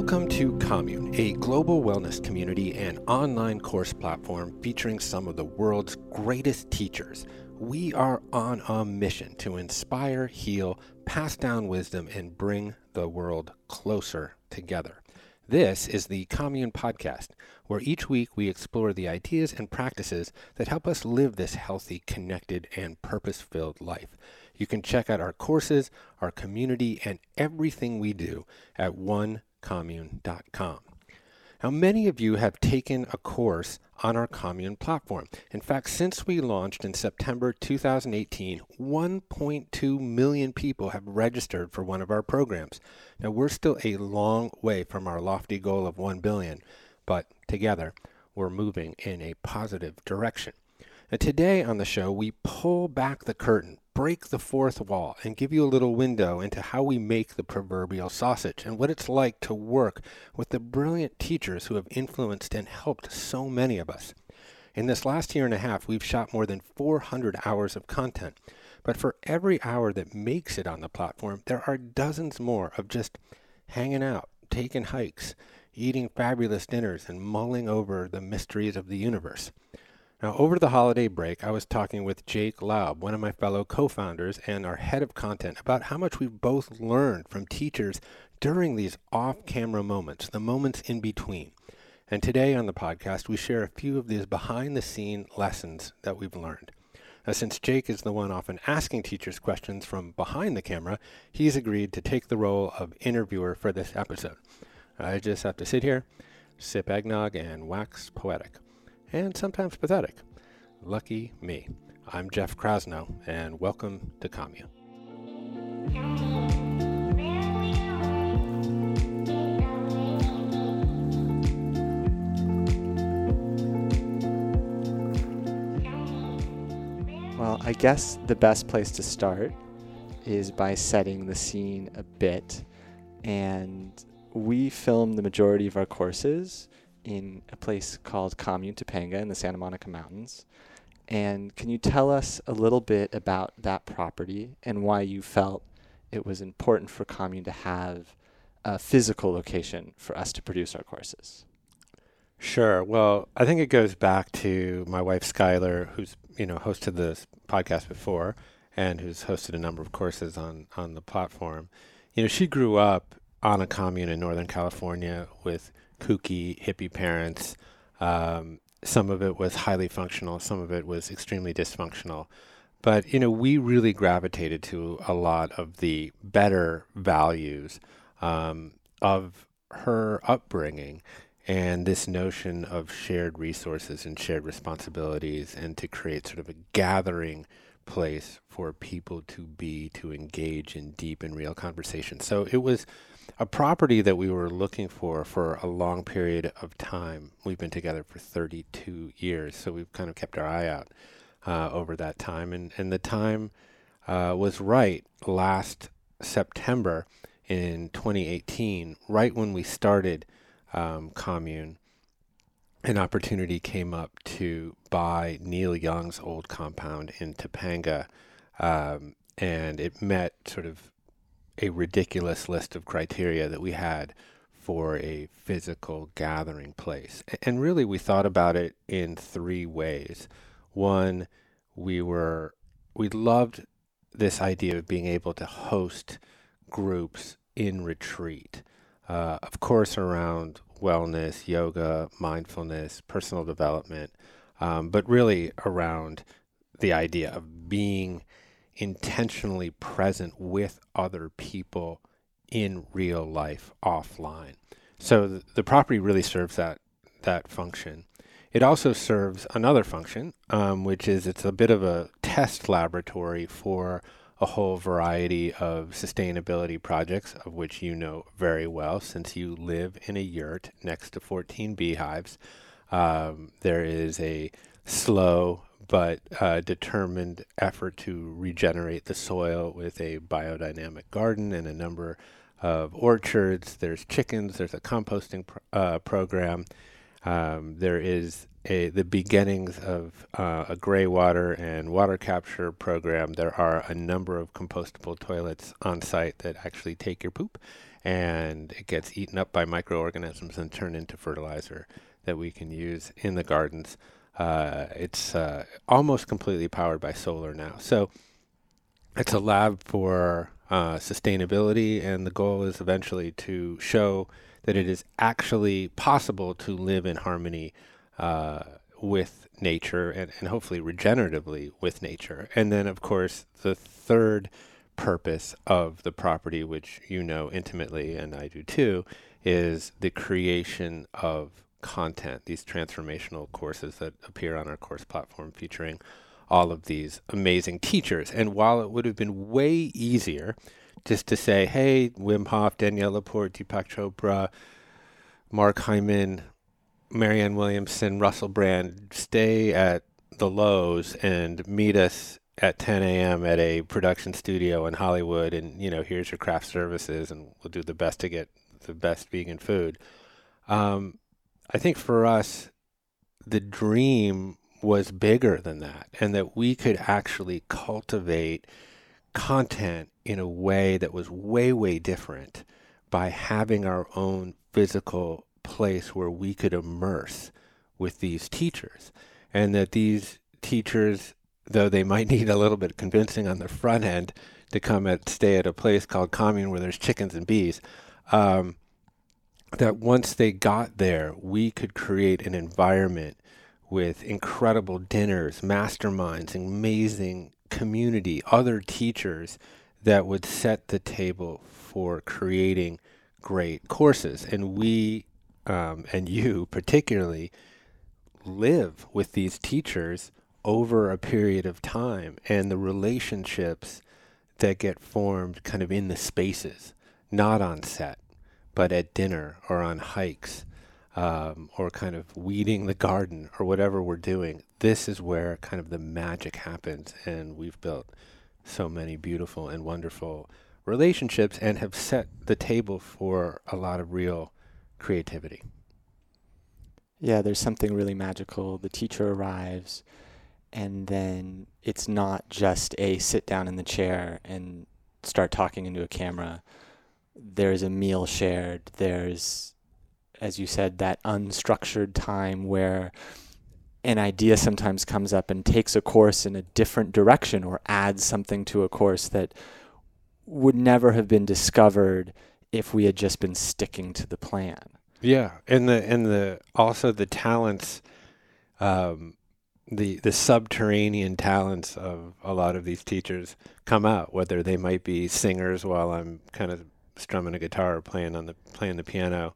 Welcome to Commune, a global wellness community and online course platform featuring some of the world's greatest teachers. We are on a mission to inspire, heal, pass down wisdom, and bring the world closer together. This is the Commune Podcast, where each week we explore the ideas and practices that help us live this healthy, connected, and purpose filled life. You can check out our courses, our community, and everything we do at onecommune.com. Now, many of you have taken a course on our commune platform. In fact, since we launched in September 2018, 1.2 million people have registered for one of our programs. Now, we're still a long way from our lofty goal of 1 billion, but together we're moving in a positive direction. Now, today on the show, we pull back the curtain break the fourth wall and give you a little window into how we make the proverbial sausage and what it's like to work with the brilliant teachers who have influenced and helped so many of us. In this last year and a half, we've shot more than 400 hours of content. But for every hour that makes it on the platform, there are dozens more of just hanging out, taking hikes, eating fabulous dinners, and mulling over the mysteries of the universe. Now, over the holiday break, I was talking with Jake Laub, one of my fellow co founders and our head of content, about how much we've both learned from teachers during these off camera moments, the moments in between. And today on the podcast, we share a few of these behind the scene lessons that we've learned. Now, since Jake is the one often asking teachers questions from behind the camera, he's agreed to take the role of interviewer for this episode. I just have to sit here, sip eggnog, and wax poetic and sometimes pathetic. Lucky me. I'm Jeff Krasno, and welcome to Commune. Well, I guess the best place to start is by setting the scene a bit. And we film the majority of our courses in a place called Commune Topanga in the Santa Monica Mountains. And can you tell us a little bit about that property and why you felt it was important for Commune to have a physical location for us to produce our courses? Sure. Well, I think it goes back to my wife Schuyler, who's you know hosted this podcast before and who's hosted a number of courses on on the platform. You know, she grew up on a commune in Northern California with kooky hippie parents. Um, some of it was highly functional, some of it was extremely dysfunctional. But you know, we really gravitated to a lot of the better values um, of her upbringing and this notion of shared resources and shared responsibilities, and to create sort of a gathering place for people to be to engage in deep and real conversation. So it was a property that we were looking for for a long period of time. We've been together for 32 years, so we've kind of kept our eye out uh, over that time. And, and the time uh, was right last September in 2018, right when we started um, Commune. An opportunity came up to buy Neil Young's old compound in Topanga, um, and it met sort of a ridiculous list of criteria that we had for a physical gathering place. And really, we thought about it in three ways. One, we were we loved this idea of being able to host groups in retreat, uh, of course, around wellness, yoga, mindfulness, personal development, um, but really around the idea of being intentionally present with other people in real life offline. So th- the property really serves that that function. It also serves another function, um, which is it's a bit of a test laboratory for a whole variety of sustainability projects, of which you know very well since you live in a yurt next to 14 beehives. Um, there is a slow but uh, determined effort to regenerate the soil with a biodynamic garden and a number of orchards. There's chickens. There's a composting pr- uh, program. Um, there is a, the beginnings of uh, a gray water and water capture program. There are a number of compostable toilets on site that actually take your poop and it gets eaten up by microorganisms and turned into fertilizer that we can use in the gardens. Uh, it's uh, almost completely powered by solar now. So it's a lab for uh, sustainability, and the goal is eventually to show that it is actually possible to live in harmony uh, with nature and, and hopefully regeneratively with nature. And then, of course, the third purpose of the property, which you know intimately, and I do too, is the creation of content, these transformational courses that appear on our course platform featuring all of these amazing teachers. And while it would have been way easier just to say, hey, Wim Hof, Danielle Laporte, Deepak Chopra, Mark Hyman, Marianne Williamson, Russell Brand, stay at the Loews and meet us at 10 a.m. at a production studio in Hollywood, and you know, here's your craft services, and we'll do the best to get the best vegan food. Um, I think for us, the dream was bigger than that, and that we could actually cultivate content in a way that was way, way different by having our own physical place where we could immerse with these teachers. And that these teachers, though they might need a little bit of convincing on the front end to come and stay at a place called Commune where there's chickens and bees, um, that once they got there, we could create an environment with incredible dinners, masterminds, amazing community, other teachers that would set the table for creating great courses. And we, um, and you particularly, live with these teachers over a period of time and the relationships that get formed kind of in the spaces, not on set but at dinner or on hikes um, or kind of weeding the garden or whatever we're doing, this is where kind of the magic happens. And we've built so many beautiful and wonderful relationships and have set the table for a lot of real creativity. Yeah, there's something really magical. The teacher arrives, and then it's not just a sit down in the chair and start talking into a camera there's a meal shared. There's, as you said, that unstructured time where an idea sometimes comes up and takes a course in a different direction or adds something to a course that would never have been discovered if we had just been sticking to the plan. Yeah, and the and the also the talents, um, the the subterranean talents of a lot of these teachers come out. Whether they might be singers while I'm kind of strumming a guitar or playing on the playing the piano,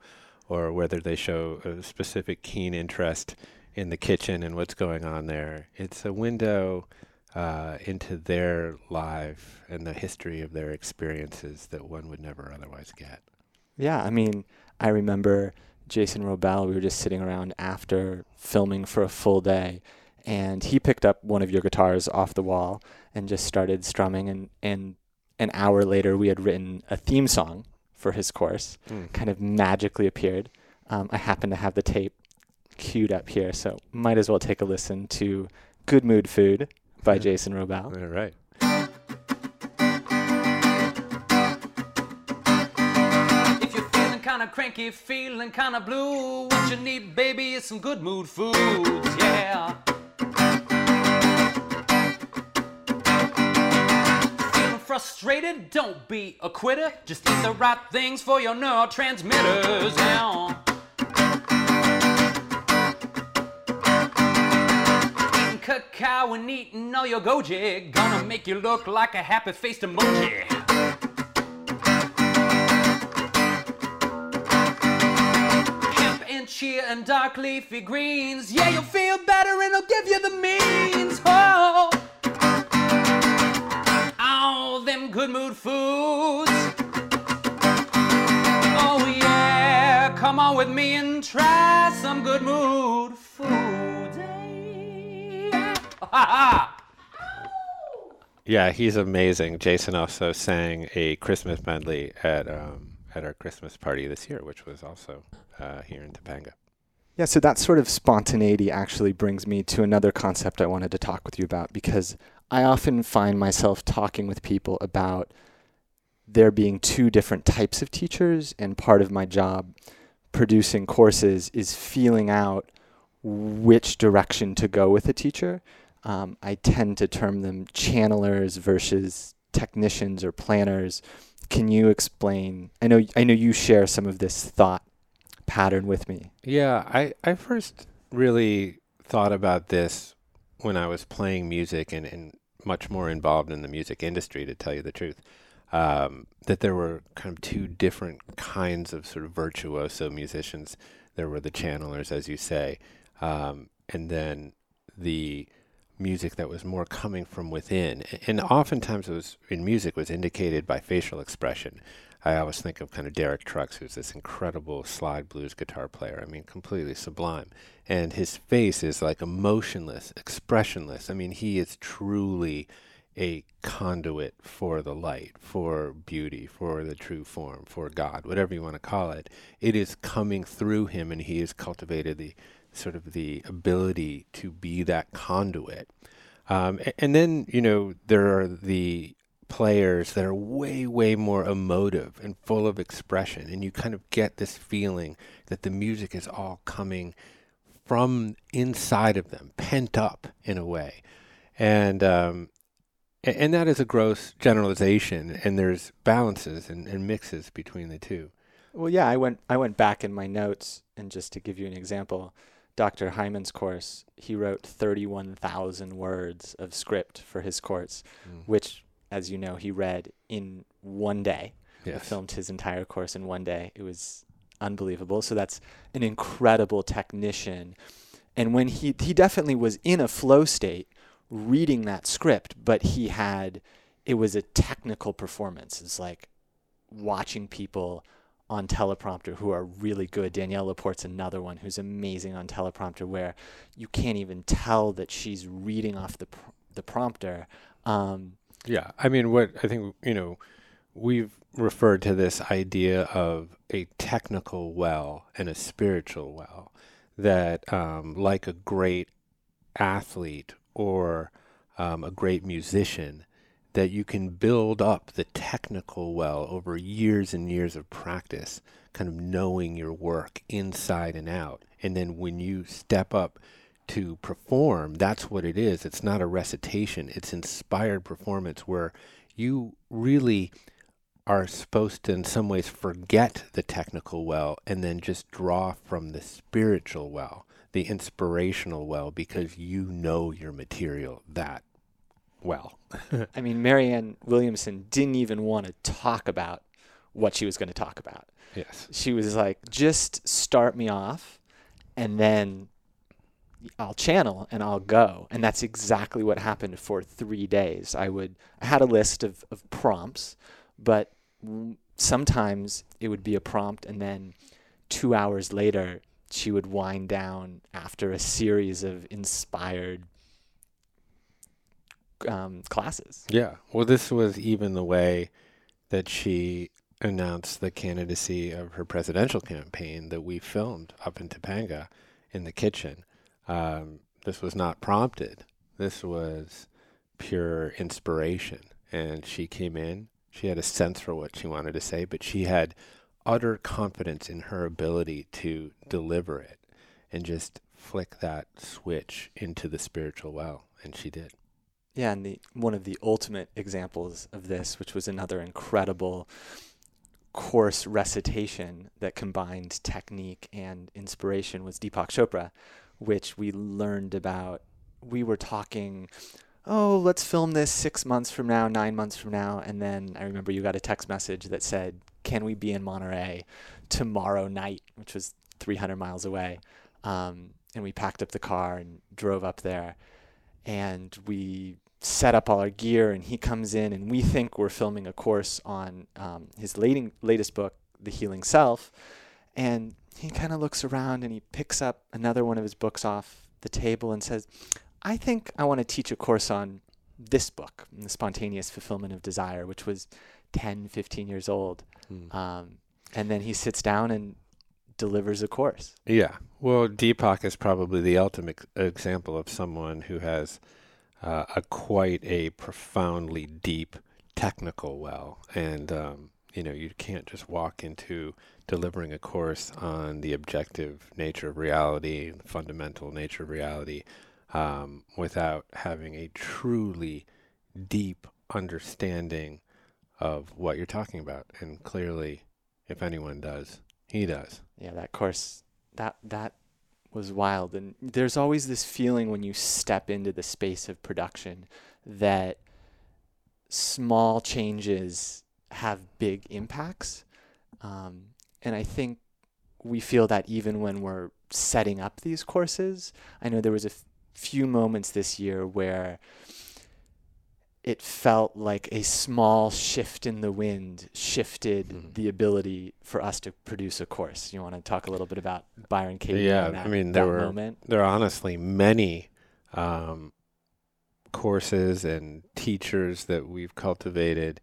or whether they show a specific keen interest in the kitchen and what's going on there. It's a window uh, into their life and the history of their experiences that one would never otherwise get. Yeah, I mean, I remember Jason Wrobel. We were just sitting around after filming for a full day, and he picked up one of your guitars off the wall and just started strumming and and an hour later, we had written a theme song for his course, mm. kind of magically appeared. Um, I happen to have the tape queued up here, so might as well take a listen to Good Mood Food by Jason Wrobel. All right. If you're feeling kind of cranky, feeling kind of blue, what you need, baby, is some good mood foods, yeah. Frustrated, don't be a quitter. Just eat the right things for your neurotransmitters now. Eating cacao and eating all your goji gonna make you look like a happy faced emoji. Hemp and chia and dark leafy greens, yeah, you'll feel better and it'll give you the means. Oh them good mood foods. Oh yeah, come on with me and try some good mood foods. yeah, he's amazing. Jason also sang a Christmas medley at um, at our Christmas party this year, which was also uh, here in Topanga. Yeah, so that sort of spontaneity actually brings me to another concept I wanted to talk with you about because I often find myself talking with people about there being two different types of teachers, and part of my job producing courses is feeling out which direction to go with a teacher. Um, I tend to term them channelers versus technicians or planners. Can you explain? I know I know you share some of this thought pattern with me. Yeah, I, I first really thought about this when I was playing music and, and much more involved in the music industry, to tell you the truth. Um, that there were kind of two different kinds of sort of virtuoso musicians. There were the channelers, as you say, um, and then the music that was more coming from within. And oftentimes it was in music was indicated by facial expression. I always think of kind of Derek Trucks, who's this incredible slide blues guitar player. I mean, completely sublime. And his face is like emotionless, expressionless. I mean, he is truly a conduit for the light, for beauty, for the true form, for God, whatever you want to call it. It is coming through him, and he has cultivated the sort of the ability to be that conduit. Um, and, and then, you know, there are the players that are way, way more emotive and full of expression. And you kind of get this feeling that the music is all coming from inside of them, pent up in a way. And, um, and that is a gross generalization, and there's balances and, and mixes between the two. Well, yeah, I went I went back in my notes, and just to give you an example, Dr. Hyman's course, he wrote 31,000 words of script for his course, mm. which as you know, he read in one day. Yes. Filmed his entire course in one day. It was unbelievable. So that's an incredible technician. And when he he definitely was in a flow state reading that script, but he had it was a technical performance. It's like watching people on teleprompter who are really good. Danielle Laporte's another one who's amazing on teleprompter, where you can't even tell that she's reading off the pr- the prompter. Um, yeah, I mean, what I think you know, we've referred to this idea of a technical well and a spiritual well. That, um, like a great athlete or um, a great musician, that you can build up the technical well over years and years of practice, kind of knowing your work inside and out. And then when you step up to perform, that's what it is. It's not a recitation, it's inspired performance where you really are supposed to, in some ways, forget the technical well and then just draw from the spiritual well, the inspirational well, because you know your material that well. I mean, Marianne Williamson didn't even want to talk about what she was going to talk about. Yes. She was like, just start me off and then I'll channel and I'll go. And that's exactly what happened for three days. I would I had a list of, of prompts, but sometimes it would be a prompt and then two hours later she would wind down after a series of inspired um, classes. Yeah. Well, this was even the way that she announced the candidacy of her presidential campaign that we filmed up in Topanga in the kitchen. Um, this was not prompted. This was pure inspiration. And she came in. She had a sense for what she wanted to say, but she had utter confidence in her ability to deliver it and just flick that switch into the spiritual well. And she did. Yeah, and the one of the ultimate examples of this, which was another incredible course recitation that combined technique and inspiration, was Deepak Chopra, which we learned about. We were talking, oh, let's film this six months from now, nine months from now. And then I remember you got a text message that said, can we be in Monterey tomorrow night, which was 300 miles away. Um, and we packed up the car and drove up there. And we set up all our gear, and he comes in, and we think we're filming a course on um, his latest book, The Healing Self. And he kind of looks around and he picks up another one of his books off the table and says, I think I want to teach a course on this book, The Spontaneous Fulfillment of Desire, which was 10, 15 years old. Hmm. Um, and then he sits down and delivers a course. Yeah. Well, Deepak is probably the ultimate example of someone who has uh, a quite a profoundly deep technical well, and um, you know you can't just walk into delivering a course on the objective nature of reality, the fundamental nature of reality, um, without having a truly deep understanding of what you're talking about. And clearly, if anyone does, he does. Yeah, that course that that was wild and there's always this feeling when you step into the space of production that small changes have big impacts. Um, and I think we feel that even when we're setting up these courses. I know there was a f- few moments this year where it felt like a small shift in the wind shifted Mhm. the ability for us to produce a course. You want to talk a little bit about Byron Katie? Yeah, that, I mean, there were- moment. there are honestly many um, courses and teachers that we've cultivated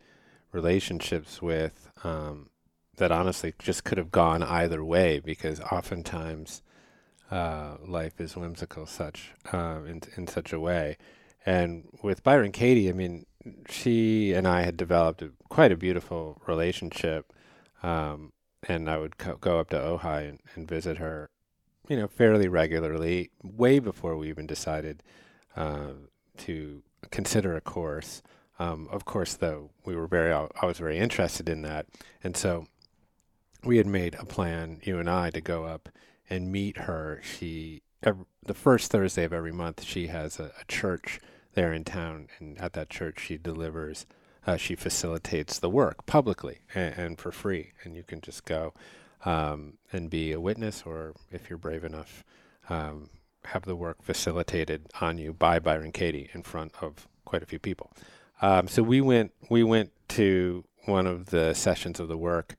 relationships with um, that honestly just could have gone either way because oftentimes uh, life is whimsical such um, in in such a way. And with Byron Katie, I mean, she and I had developed a, quite a beautiful relationship. Um, and I would co- go up to Ojai and, and visit her you know, fairly regularly, way before we even decided uh, to consider a course. Um, of course, though, we were very, I was very interested in that, and so we had made a plan, you and I, to go up and meet her. She, ev the first Thursday of every month, she has a, a church there in town, and at that church, she delivers, uh, she facilitates the work publicly and, and for free, and you can just go um, and be a witness, or if you're brave enough, um, have the work facilitated on you by Byron Katie in front of quite a few people. Um, so we went we went to one of the sessions of the work,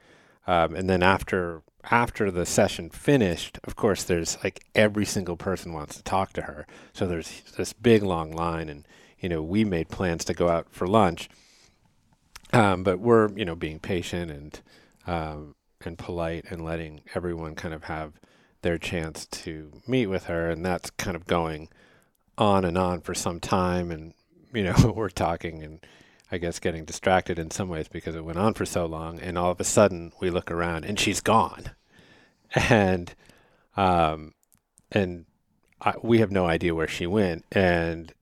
um, and then after after the session finished, of course, there's like every single person wants to talk to her. So there's this big long line, and you know we made plans to go out for lunch, um, but we're you know being patient and um, and polite and letting everyone kind of have their chance to meet with her. And that's kind of going on and on for some time. And you know we're talking and i guess getting distracted in some ways because it went on for so long and all of a sudden we look around and she's gone and um and I, we have no idea where she went and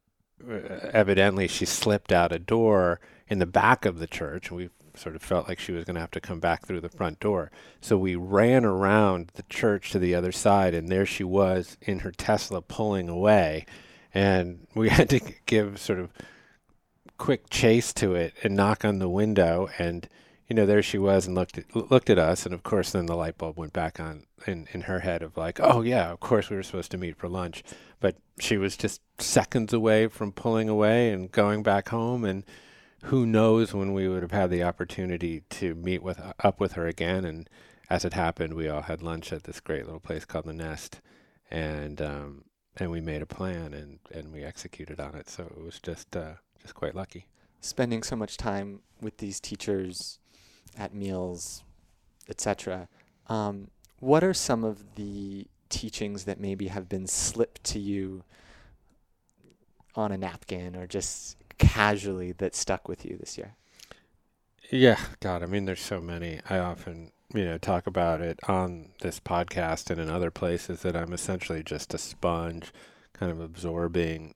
uh, evidently she slipped out a door in the back of the church we sort of felt like she was going to have to come back through the front door. So we ran around the church to the other side, and there she was in her Tesla pulling away. And we had to give sort of quick chase to it and knock on the window. And, you know, there she was and looked at, looked at us. And of course, then the light bulb went back on in, in her head of like, oh, yeah, of course we were supposed to meet for lunch. But she was just seconds away from pulling away and going back home. And, who knows when we would have had the opportunity to meet with up with her again and as it happened we all had lunch at this great little place called the nest and um and we made a plan and and we executed on it so it was just uh just quite lucky spending so much time with these teachers at meals, etc. Um, what are some of the teachings that maybe have been slipped to you on a napkin or just casually that stuck with you this year? yeah god i mean there's so many i often you know talk about it on this podcast and in other places that i'm essentially just a sponge kind of absorbing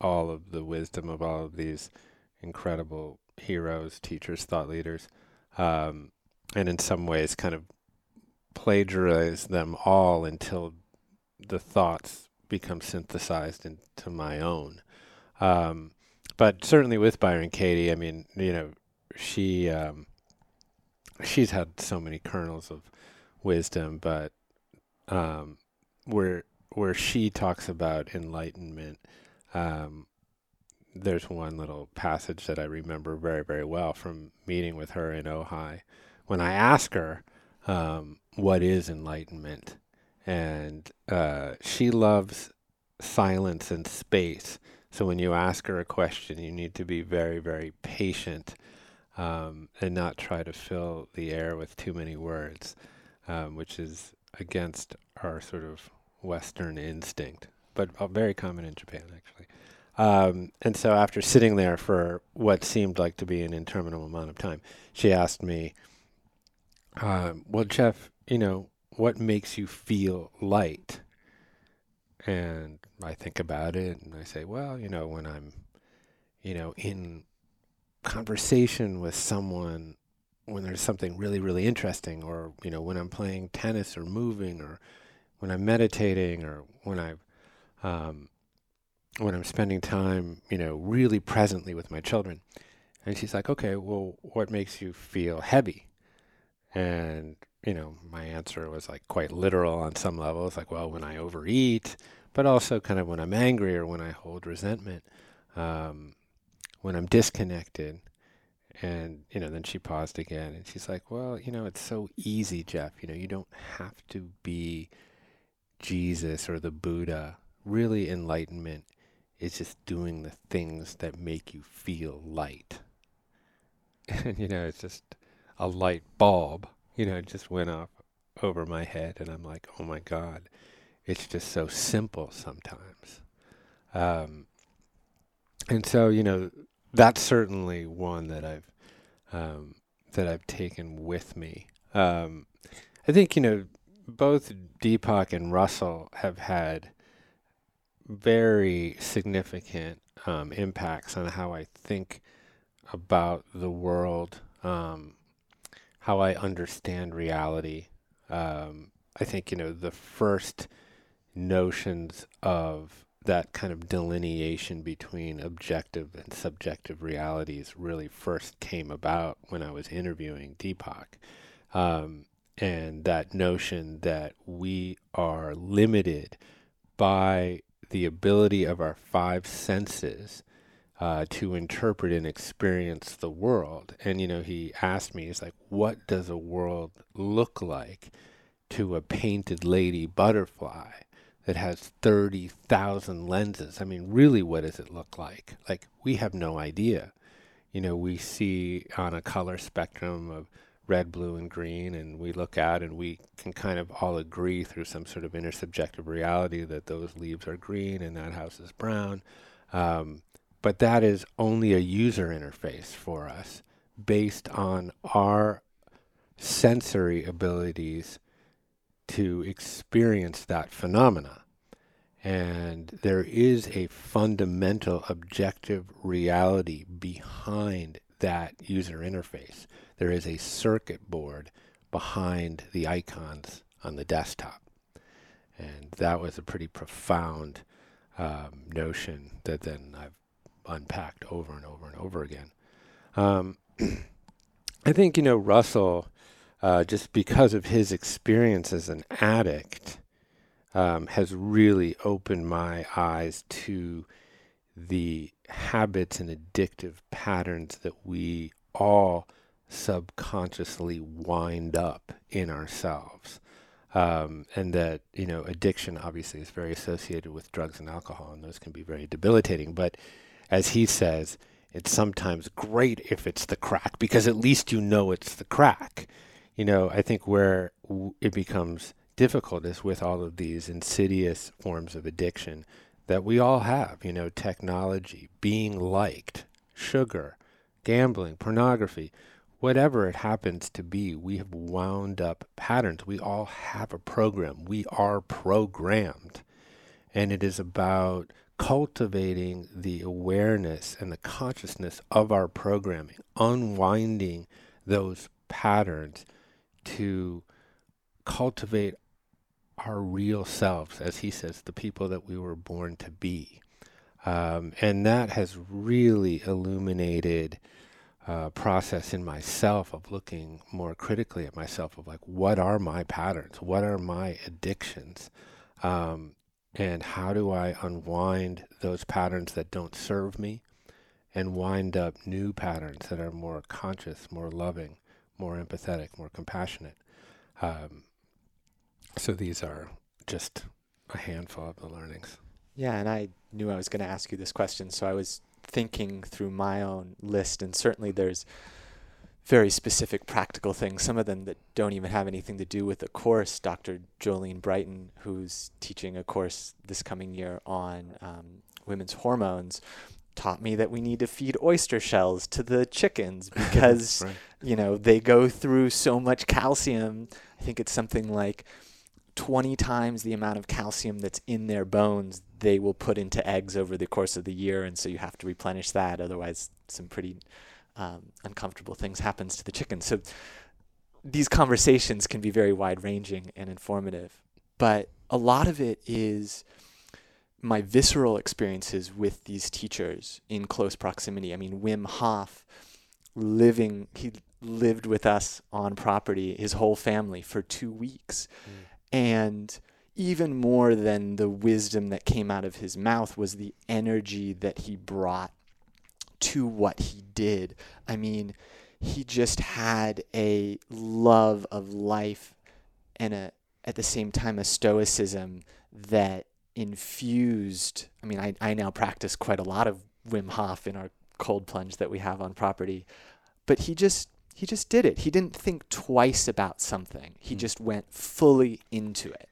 all of the wisdom of all of these incredible heroes teachers thought leaders um, and in some ways kind of plagiarize them all until the thoughts become synthesized into my own. Um, but certainly with Byron Katie, I mean, you know, she um, she's had so many kernels of wisdom, but um, where where she talks about enlightenment, um, there's one little passage that I remember very very well from meeting with her in Ojai, when I ask her um, what is enlightenment, and uh, she loves silence and space. So when you ask her a question, you need to be very, very patient um, and not try to fill the air with too many words, um, which is against our sort of Western instinct, but uh, very common in Japan, actually. Um, and so after sitting there for what seemed like to be an interminable amount of time, she asked me, um, "Well, Jeff, you know, what makes you feel light?" And I think about it, and I say, "Well, you know, when I'm, you know, in conversation with someone." When there's something really, really interesting, or you know, when I'm playing tennis or moving, or when I'm meditating, or when I've um, when I'm spending time, you know, really presently with my children. And she's like, okay, well, what makes you feel heavy? And, you know, my answer was like quite literal on some levels, like, well, when I overeat, but also kind of when I'm angry or when I hold resentment, um, when I'm disconnected. And, you know, then she paused again and she's like, well, you know, it's so easy, Jeff. You know, you don't have to be Jesus or the Buddha. Really, enlightenment is just doing the things that make you feel light. And, you know, it's just a light bulb, you know, it just went off over my head. And I'm like, oh my God, it's just so simple sometimes. Um, and so, you know, that's certainly one that I've, um, that I've taken with me. Um, I think, you know, both Deepak and Russell have had very significant um, impacts on how I think about the world, um, how I understand reality. Um, I think, you know, the first notions of that kind of delineation between objective and subjective realities really first came about when I was interviewing Deepak. Um, and that notion that we are limited by the ability of our five senses uh, to interpret and experience the world. And, you know, he asked me, he's like, what does a world look like to a painted lady butterfly that has 30,000 lenses? I mean, really, what does it look like? Like, we have no idea. You know, we see on a color spectrum of red, blue, and green, and we look out and we can kind of all agree through some sort of intersubjective reality that those leaves are green and that house is brown. Um, but that is only a user interface for us based on our sensory abilities to experience that phenomena. And there is a fundamental objective reality behind that user interface there is a circuit board behind the icons on the desktop. And that was a pretty profound um, notion that then I've unpacked over and over and over again. Um, I think, you know, Russell, uh, just because of his experience as an addict, um, has really opened my eyes to the habits and addictive patterns that we all subconsciously wind up in ourselves. Um, and that, you know, addiction obviously is very associated with drugs and alcohol, and those can be very debilitating. But as he says, it's sometimes great if it's the crack because at least you know it's the crack. You know, I think where w- it becomes difficult is with all of these insidious forms of addiction that we all have, you know, technology, being liked, sugar, gambling, pornography whatever it happens to be, we have wound up patterns. We all have a program. We are programmed. And it is about cultivating the awareness and the consciousness of our programming, unwinding those patterns to cultivate our real selves, as he says, the people that we were born to be. Um, and that has really illuminated uh, process in myself of looking more critically at myself of like what are my patterns? What are my addictions? Um, and how do i unwind those patterns that don't serve me and wind up new patterns that are more conscious more loving more empathetic more compassionate? Um, so these are just a handful of the learnings. Yeah and i knew i was going to ask you this question so i was thinking through my own list, and certainly there's very specific practical things, some of them that don't even have anything to do with the course. Dr. Jolene Brighten, who's teaching a course this coming year on um, women's hormones taught me that we need to feed oyster shells to the chickens because Right. you know they go through so much calcium i think it's something like 20 times the amount of calcium that's in their bones they will put into eggs over the course of the year and so you have to replenish that otherwise some pretty um, uncomfortable things happens to the chicken. So these conversations can be very wide ranging and informative but a lot of it is my visceral experiences with these teachers in close proximity. I mean wim hof living he lived with us on property his whole family for 2 weeks. And even more than the wisdom that came out of his mouth was the energy that he brought to what he did. I mean, he just had a love of life and a at the same time a stoicism that infused I mean I, I now practice quite a lot of Wim Hof in our cold plunge that we have on property. But he just he just did it. He didn't think twice about something. He mm. just went fully into it.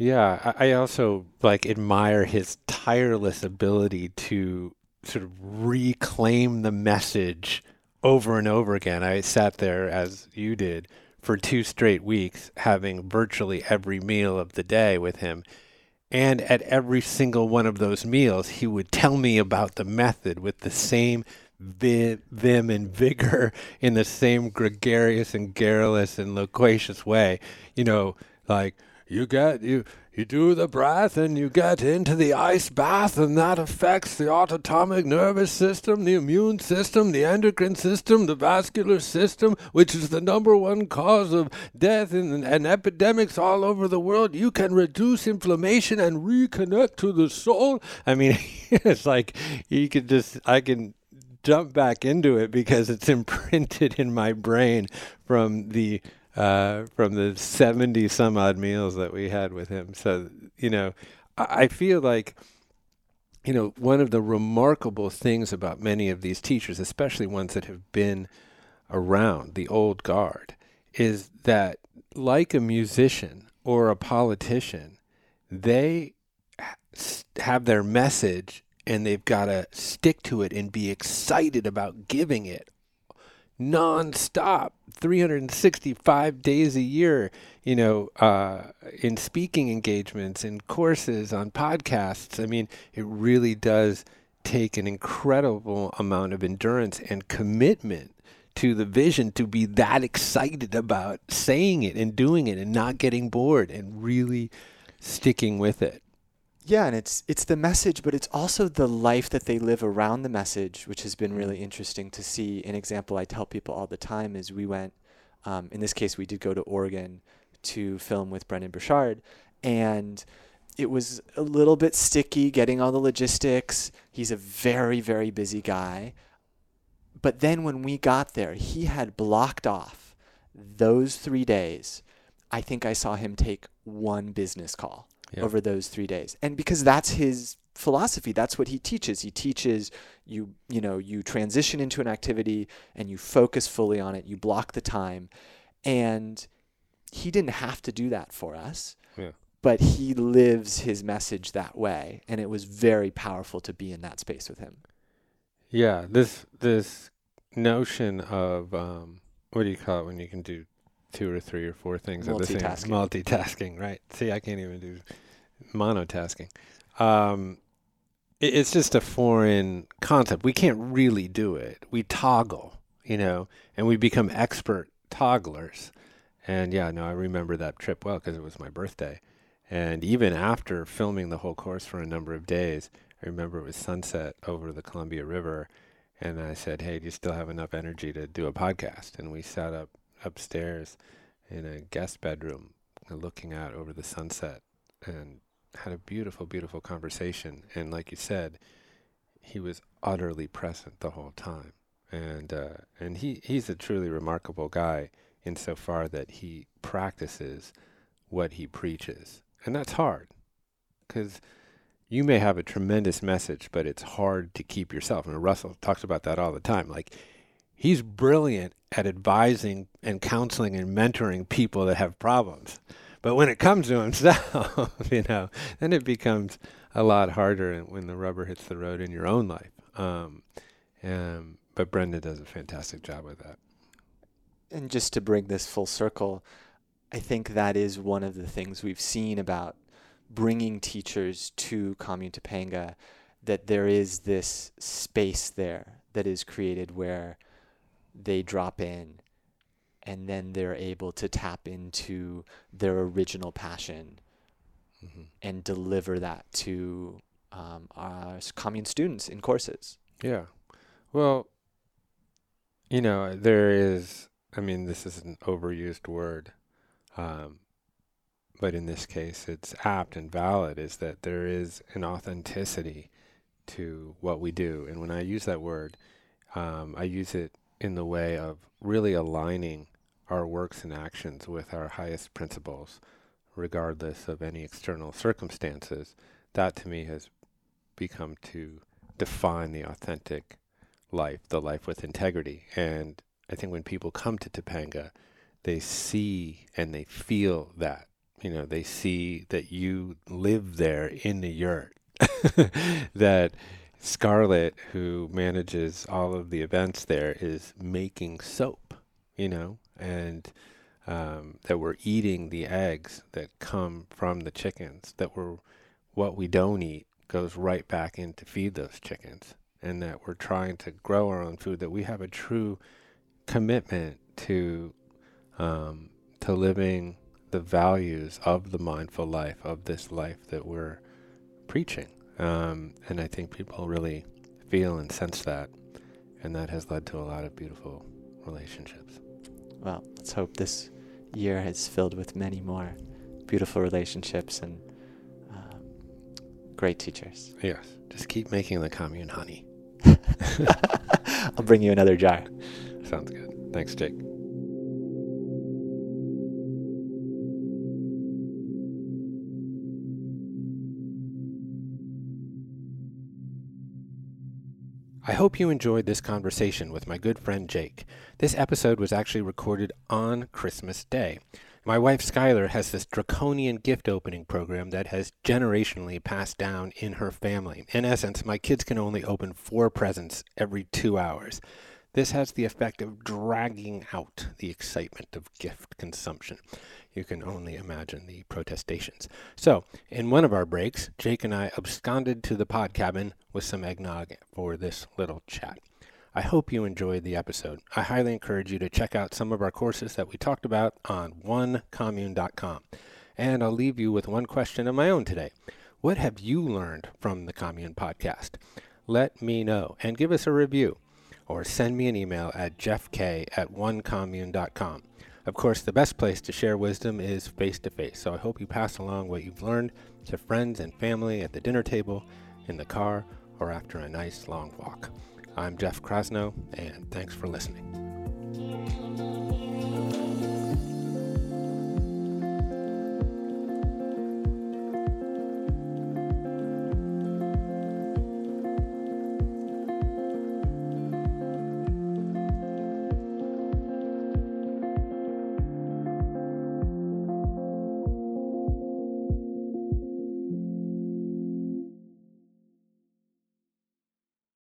Yeah, I, also like admire his tireless ability to sort of reclaim the message over and over again. I sat there as you did for two straight weeks, having virtually every meal of the day with him. And at every single one of those meals, he would tell me about the method with the same vim and vigor in the same gregarious and garrulous and loquacious way. You know, like you get you you do the breath and you get into the ice bath and that affects the autonomic nervous system the immune system the endocrine system the vascular system which is the number one cause of death and, and epidemics all over the world. You can reduce inflammation and reconnect to the soul. I mean it's like you could just i can jump back into it because it's imprinted in my brain from the uh, from the 70 some odd meals that we had with him. So, you know, I, I feel like, you know, one of the remarkable things about many of these teachers, especially ones that have been around, the old guard, is that like a musician or a politician, they have their message and they've got to stick to it and be excited about giving it non-stop 365 days a year you know uh, in speaking engagements in courses on podcasts. I mean it really does take an incredible amount of endurance and commitment to the vision to be that excited about saying it and doing it and not getting bored and really sticking with it Yeah, and it's it's the message, but it's also the life that they live around the message, which has been really interesting to see. An example I tell people all the time is we went, um, in this case, we did go to Oregon to film with Brendon Burchard, and it was a little bit sticky getting all the logistics. He's a very very busy guy, but then when we got there, he had blocked off those three days. I think I saw him take one business call Yeah. over those three days. And because that's his philosophy, that's what he teaches. He teaches you, you know, you transition into an activity and you focus fully on it, you block the time. And he didn't have to do that for us, yeah but he lives his message that way. And it was very powerful to be in that space with him. Yeah, this this notion of um, what do you call it when you can do two or three or four things at the same Multitasking. multitasking, right? See, I can't even do monotasking. Um, it, it's just a foreign concept. We can't really do it. We toggle, you know, and we become expert togglers. And yeah, no, I remember that trip well because it was my birthday. And even after filming the whole course for a number of days, I remember it was sunset over the Columbia River, and I said, "Hey, do you still have enough energy to do a podcast?" And we sat up upstairs in a guest bedroom, looking out over the sunset, and had a beautiful, beautiful conversation. And like you said, he was utterly present the whole time, and uh, and he he's a truly remarkable guy insofar that he practices what he preaches, and that's hard, because you may have a tremendous message, but it's hard to keep yourself. And Russell talks about that all the time. Like he's brilliant at advising and counseling and mentoring people that have problems, But when it comes to himself, you know, then it becomes a lot harder when the rubber hits the road in your own life. Um, um, but Brenda does a fantastic job with that. And just to bring this full circle, I think that is one of the things we've seen about bringing teachers to Commune Topanga, that there is this space there that is created where they drop in and then they're able to tap into their original passion Mm-hmm. and deliver that to um, our commune students in courses. Yeah. Well, you know, there is, I mean, this is an overused word, um, but in this case, it's apt and valid, is that there is an authenticity to what we do. And when I use that word, um, I use it in the way of really aligning our works and actions with our highest principles, regardless of any external circumstances. That to me has become to define the authentic life, the life with integrity. And I think when people come to Topanga, they see and they feel that. You know, they see that you live there in the yurt. that Scarlett, who manages all of the events there, is making soap, you know, and um, that we're eating the eggs that come from the chickens, that we're what we don't eat goes right back in to feed those chickens, and that we're trying to grow our own food, that we have a true commitment to um, to living the values of the mindful life, of this life that we're preaching. Um, and I think people really feel and sense that, and that has led to a lot of beautiful relationships. Well, let's hope this year is filled with many more beautiful relationships and um, great teachers. Yes, just keep making the commune honey. I'll bring you another jar. Sounds good. Thanks, Jake. I hope you enjoyed this conversation with my good friend Jake. This episode was actually recorded on Christmas Day. My wife Schuyler has this draconian gift opening program that has generationally passed down in her family. In essence, my kids can only open four presents every two hours. This has the effect of dragging out the excitement of gift consumption. You can only imagine the protestations. So, in one of our breaks, Jake and I absconded to the pod cabin with some eggnog for this little chat. I hope you enjoyed the episode. I highly encourage you to check out some of our courses that we talked about on onecommune.com. And I'll leave you with one question of my own today. What have you learned from the Commune podcast? Let me know and give us a review or send me an email at jeffk at onecommune.com. Of course, the best place to share wisdom is face to face, so I hope you pass along what you've learned to friends and family at the dinner table, in the car, or after a nice long walk. I'm Jeff Krasno, and thanks for listening.